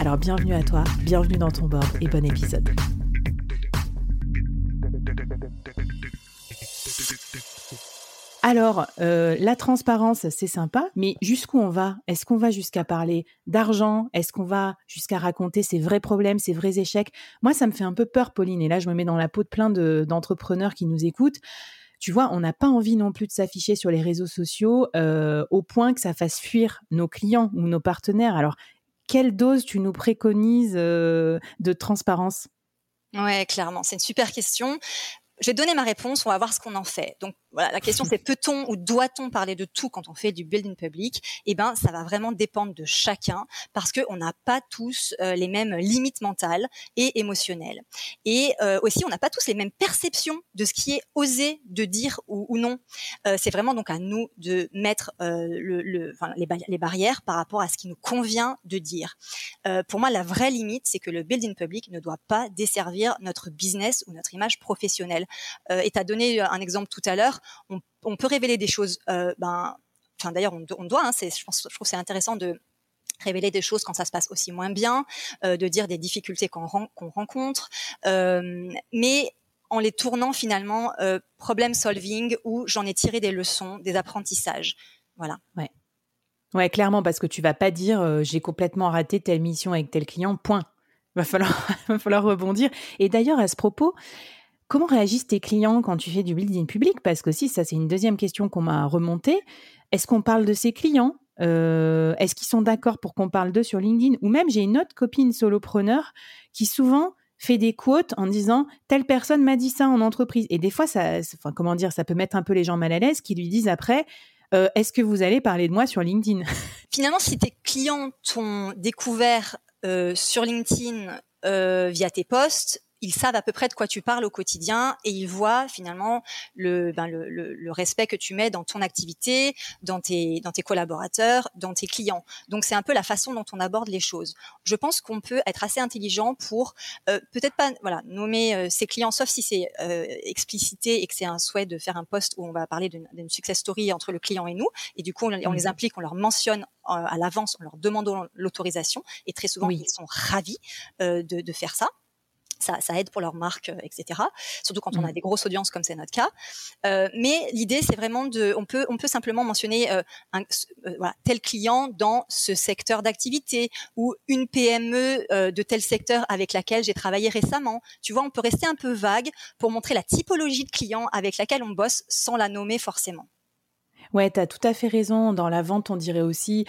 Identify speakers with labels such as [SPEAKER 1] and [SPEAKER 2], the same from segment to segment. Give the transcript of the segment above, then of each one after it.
[SPEAKER 1] Alors bienvenue à toi, bienvenue dans ton board et bon épisode. Alors, euh, la transparence, c'est sympa, mais jusqu'où on va? Est-ce qu'on va jusqu'à parler d'argent? Est-ce qu'on va jusqu'à raconter ses vrais problèmes, ses vrais échecs? Moi, ça me fait un peu peur, Pauline, et là, je me mets dans la peau de plein d'entrepreneurs qui nous écoutent. Tu vois, on n'a pas envie non plus de s'afficher sur les réseaux sociaux euh, au point que ça fasse fuir nos clients ou nos partenaires. Alors, quelle dose tu nous préconises euh, de transparence?
[SPEAKER 2] Ouais, clairement, c'est une super question. Je vais donner ma réponse, on va voir ce qu'on en fait. Voilà, la question c'est peut-on ou doit-on parler de tout quand on fait du building public? Eh ben, ça va vraiment dépendre de chacun parce que on n'a pas tous euh, les mêmes limites mentales et émotionnelles. Et euh, aussi, on n'a pas tous les mêmes perceptions de ce qui est osé de dire ou, non. Euh, c'est vraiment donc à nous de mettre le, le, enfin, les, barrières par rapport à ce qui nous convient de dire. pour moi, la vraie limite, c'est que le building public ne doit pas desservir notre business ou notre image professionnelle. et tu as donné un exemple tout à l'heure on, peut révéler des choses. Euh, ben, enfin d'ailleurs, on, doit. Hein, je, pense, je trouve c'est intéressant de révéler des choses quand ça se passe aussi moins bien, euh, de dire des difficultés qu'on rencontre, euh, mais en les tournant finalement problem solving où j'en ai tiré des leçons, des apprentissages. Voilà.
[SPEAKER 1] Ouais. Ouais, clairement, parce que tu vas pas dire j'ai complètement raté telle mission avec tel client, point. Falloir, va falloir rebondir. Et d'ailleurs, à ce propos, Comment réagissent tes clients quand tu fais du building public? Parce que si, ça c'est une deuxième question qu'on m'a remontée. Est-ce qu'on parle de ses clients? Euh, Est-ce qu'ils sont d'accord pour qu'on parle d'eux sur LinkedIn? Ou même, j'ai une autre copine solopreneur qui souvent fait des quotes en disant telle personne m'a dit ça en entreprise. Et des fois, ça, comment dire, ça peut mettre un peu les gens mal à l'aise qui lui disent après euh, est-ce que vous allez parler de moi sur LinkedIn
[SPEAKER 2] Finalement, si tes clients t'ont découvert euh, sur LinkedIn via tes posts, ils savent à peu près de quoi tu parles au quotidien et ils voient finalement le, ben le, le, respect que tu mets dans ton activité, dans tes, dans tes collaborateurs, dans tes clients. Donc c'est un peu la façon dont on aborde les choses. Je pense qu'on peut être assez intelligent pour euh, peut-être pas voilà nommer euh, ses clients, sauf si c'est euh, explicité et que c'est un souhait de faire un poste où on va parler d'une success story entre le client et nous. Et du coup, on, on les mmh. implique, on leur mentionne à l'avance en leur demandant l'autorisation. Et très souvent, ils sont ravis de, de faire ça ça, ça, aide pour leur marque, euh, etc. Surtout quand on a mmh. des grosses audiences comme c'est notre cas. Euh, mais l'idée, c'est vraiment de, on peut, on peut simplement mentionner euh, un, euh, voilà, tel client dans ce secteur d'activité ou une PME de tel secteur avec laquelle j'ai travaillé récemment. Tu vois, on peut rester un peu vague pour montrer la typologie de clients avec laquelle on bosse sans la nommer forcément.
[SPEAKER 1] Ouais, tu as tout à fait raison. Dans la vente, on dirait aussi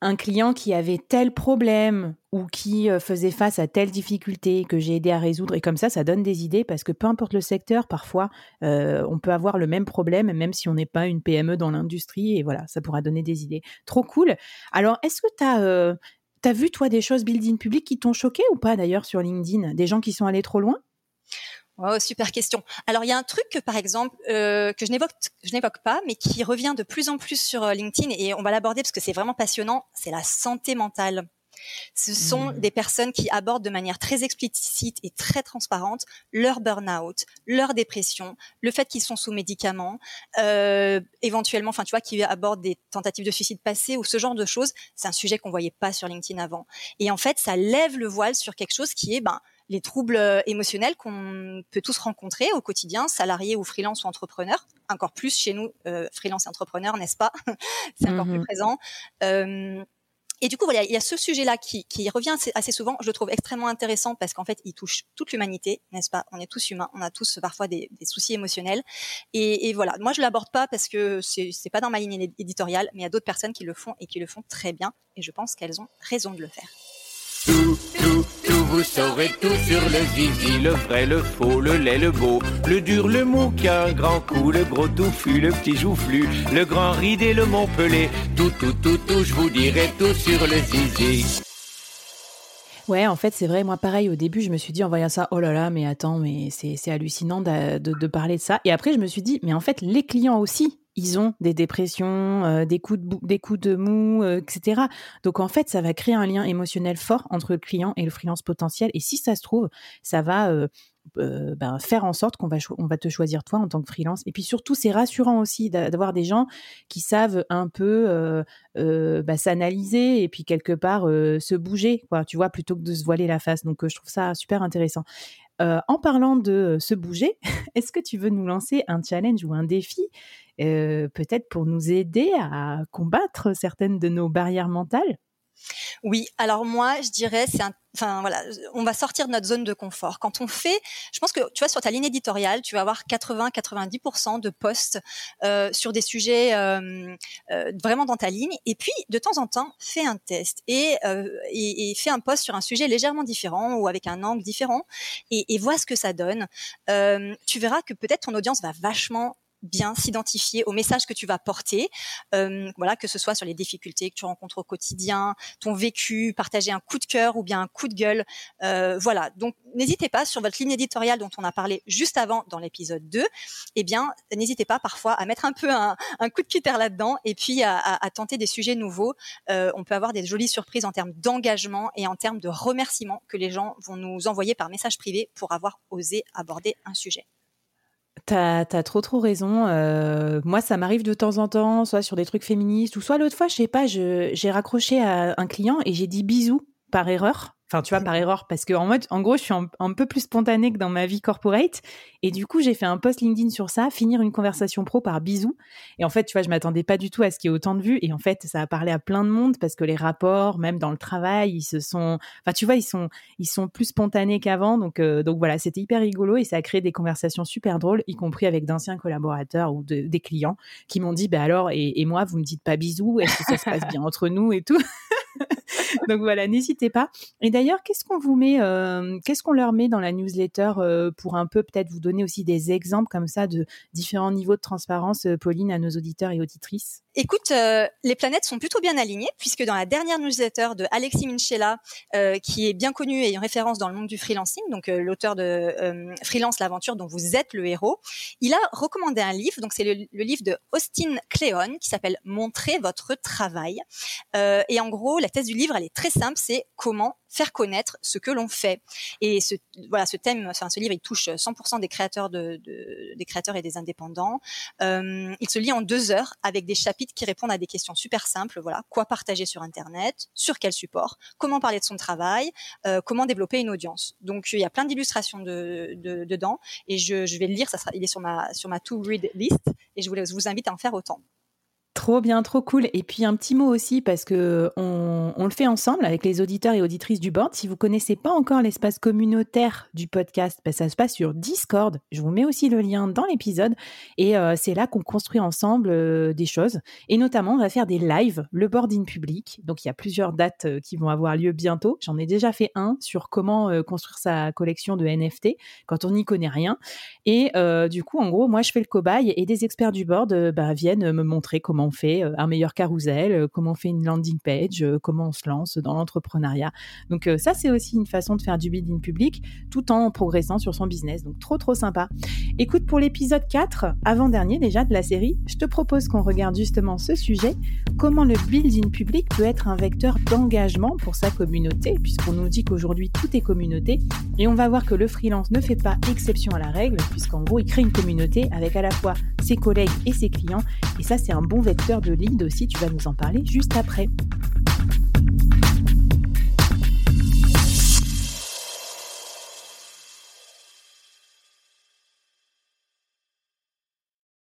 [SPEAKER 1] un client qui avait tel problème ou qui euh, faisait face à telle difficulté que j'ai aidé à résoudre. Et comme ça, ça donne des idées parce que peu importe le secteur, parfois, euh, on peut avoir le même problème, même si on n'est pas une PME dans l'industrie. Et voilà, ça pourra donner des idées. Trop cool. Alors, est-ce que tu as, euh, vu, toi, des choses building public qui t'ont choqué ou pas d'ailleurs sur LinkedIn? Des gens qui sont allés trop loin?
[SPEAKER 2] Oh, super question. Alors il y a un truc que par exemple euh, que je n'évoque je n'évoque pas, mais qui revient de plus en plus sur euh, LinkedIn et on va l'aborder parce que c'est vraiment passionnant. C'est la santé mentale. Ce sont mmh. des personnes qui abordent de manière très explicite et très transparente leur burn-out, leur dépression, le fait qu'ils sont sous médicaments, euh, éventuellement, enfin tu vois, qui abordent des tentatives de suicide passées ou ce genre de choses. C'est un sujet qu'on voyait pas sur LinkedIn avant. Et en fait, ça lève le voile sur quelque chose qui est, ben, les troubles euh, émotionnels qu'on peut tous rencontrer au quotidien, salariés ou freelance ou entrepreneurs. Encore plus chez nous, euh, freelance et entrepreneurs, n'est-ce pas? C'est encore plus mmh présent. Euh, Et du coup, voilà, il y a ce sujet-là qui, qui revient assez, souvent. Je le trouve extrêmement intéressant parce qu'en fait, il touche toute l'humanité, n'est-ce pas? On est tous humains, on a tous parfois des, des soucis émotionnels. Et, et, voilà, moi je l'aborde pas parce que c'est pas dans ma ligne éditoriale, mais il y a d'autres personnes qui le font et qui le font très bien. Et je pense qu'elles ont raison de le faire.
[SPEAKER 3] Vous saurez tout sur le zizi, le vrai, le faux, le laid, le beau, le dur, le mou qui a un grand coup, le gros touffu, le petit joufflu, le grand ridé, le montpelé, tout, tout, tout, tout, je vous dirai tout sur le zizi.
[SPEAKER 1] Ouais, en fait, c'est vrai. Moi, pareil, au début, je me suis dit en voyant ça, oh là là, mais attends, mais c'est hallucinant de, de, parler de ça. Et après, je me suis dit, mais en fait, les clients aussi, ils ont des dépressions, euh, des coups de mou, euh, etc. Donc en fait, ça va créer un lien émotionnel fort entre le client et le freelance potentiel. Et si ça se trouve, ça va euh, ben, faire en sorte qu'on va te choisir toi en tant que freelance. Et puis surtout, c'est rassurant aussi d'avoir des gens qui savent un peu bah, s'analyser et puis quelque part se bouger. Tu vois, plutôt que de se voiler la face. Donc je trouve ça super intéressant. En parlant de se bouger, est-ce que tu veux nous lancer un challenge ou un défi euh, peut-être pour nous aider à combattre certaines de nos barrières mentales?
[SPEAKER 2] Oui, alors moi, je dirais, c'est un, enfin voilà, on va sortir de notre zone de confort. Quand on fait, je pense que tu vois sur ta ligne éditoriale, tu vas avoir 80-90% de posts euh, sur des sujets euh, vraiment dans ta ligne. Et puis de temps en temps, fais un test et, et, fais un post sur un sujet légèrement différent ou avec un angle différent et, et vois ce que ça donne. tu verras que peut-être ton audience va vachement bien s'identifier au message que tu vas porter, euh, voilà, que ce soit sur les difficultés que tu rencontres au quotidien, ton vécu, partager un coup de cœur ou bien un coup de gueule, euh, voilà. Donc n'hésitez pas sur votre ligne éditoriale dont on a parlé juste avant dans l'épisode 2, eh bien n'hésitez pas parfois à mettre un peu un, coup de cutter là-dedans et puis à, tenter des sujets nouveaux. Euh, on peut avoir des jolies surprises en termes d'engagement et en termes de remerciements que les gens vont nous envoyer par message privé pour avoir osé aborder un sujet.
[SPEAKER 1] T'as as trop trop raison. Euh, moi, ça m'arrive de temps en temps, soit sur des trucs féministes, ou soit l'autre fois, je sais pas, j'ai raccroché à un client et j'ai dit bisous par erreur. Enfin, tu vois, par erreur, parce que en mode, en gros, je suis un, peu plus spontanée que dans ma vie corporate. Et du coup, j'ai fait un post LinkedIn sur ça, finir une conversation pro par bisous. Et en fait, tu vois, je m'attendais pas du tout à ce qu'il y ait autant de vues. Et en fait, ça a parlé à plein de monde parce que les rapports, même dans le travail, ils se sont, enfin, tu vois, ils sont, ils sont plus spontanés qu'avant. Donc, euh, donc voilà, c'était hyper rigolo et ça a créé des conversations super drôles, y compris avec d'anciens collaborateurs ou des clients qui m'ont dit, bah alors, et, et moi, vous me dites pas bisous, est-ce que ça se passe bien entre nous et tout? Donc voilà, n'hésitez pas. Et d'ailleurs, qu'est-ce qu'on vous met, euh, qu'est-ce qu'on leur met dans la newsletter euh, pour un peu peut-être vous donner aussi des exemples comme ça de différents niveaux de transparence, euh, Pauline, à nos auditeurs et auditrices?
[SPEAKER 2] Écoute, les planètes sont plutôt bien alignées puisque dans la dernière newsletter de Alexis Minchella, qui est bien connu et une référence dans le monde du freelancing, donc l'auteur de Freelance l'aventure dont vous êtes le héros, il a recommandé un livre. Donc c'est le, le, livre de Austin Kleon qui s'appelle Montrer votre travail. et en gros, la thèse du livre, elle est très simple, c'est comment faire connaître ce que l'on fait. Et ce, voilà, ce thème, enfin, ce livre, il touche 100% des créateurs de, des créateurs et des indépendants. Euh, il se lit en deux heures avec des chapitres qui répondent à des questions super simples. Voilà, quoi partager sur Internet, sur quel support, comment parler de son travail, euh, comment développer une audience. Donc, il y a plein d'illustrations de, dedans et je, je, vais le lire. Ça sera, il est sur ma sur ma to read list et je vous, je vous invite à en faire autant.
[SPEAKER 1] Trop bien, trop cool. Et puis un petit mot aussi parce que on, le fait ensemble avec les auditeurs et auditrices du board. Si vous connaissez pas encore l'espace communautaire du podcast, ben, ça se passe sur Discord. Je vous mets aussi le lien dans l'épisode et euh, c'est là qu'on construit ensemble euh, des choses. Et notamment, on va faire des lives, le board in public. Donc il y a plusieurs dates euh, qui vont avoir lieu bientôt. J'en ai déjà fait un sur comment construire sa collection de NFT quand on n'y connaît rien. Et du coup, en gros, moi je fais le cobaye et des experts du board ben, viennent me montrer comment fait euh, un meilleur carousel, euh, comment on fait une landing page, euh, comment on se lance dans l'entrepreneuriat. Donc ça, c'est aussi une façon de faire du building public tout en progressant sur son business. Donc trop, trop sympa. Écoute, pour l'épisode 4, avant-dernier déjà de la série, je te propose qu'on regarde justement ce sujet, comment le building public peut être un vecteur d'engagement pour sa communauté, puisqu'on nous dit qu'aujourd'hui tout est communauté. Et on va voir que le freelance ne fait pas exception à la règle, puisqu'en gros, il crée une communauté avec à la fois ses collègues et ses clients. Et ça, c'est un bon vecteur de lead aussi, tu vas nous en parler juste après.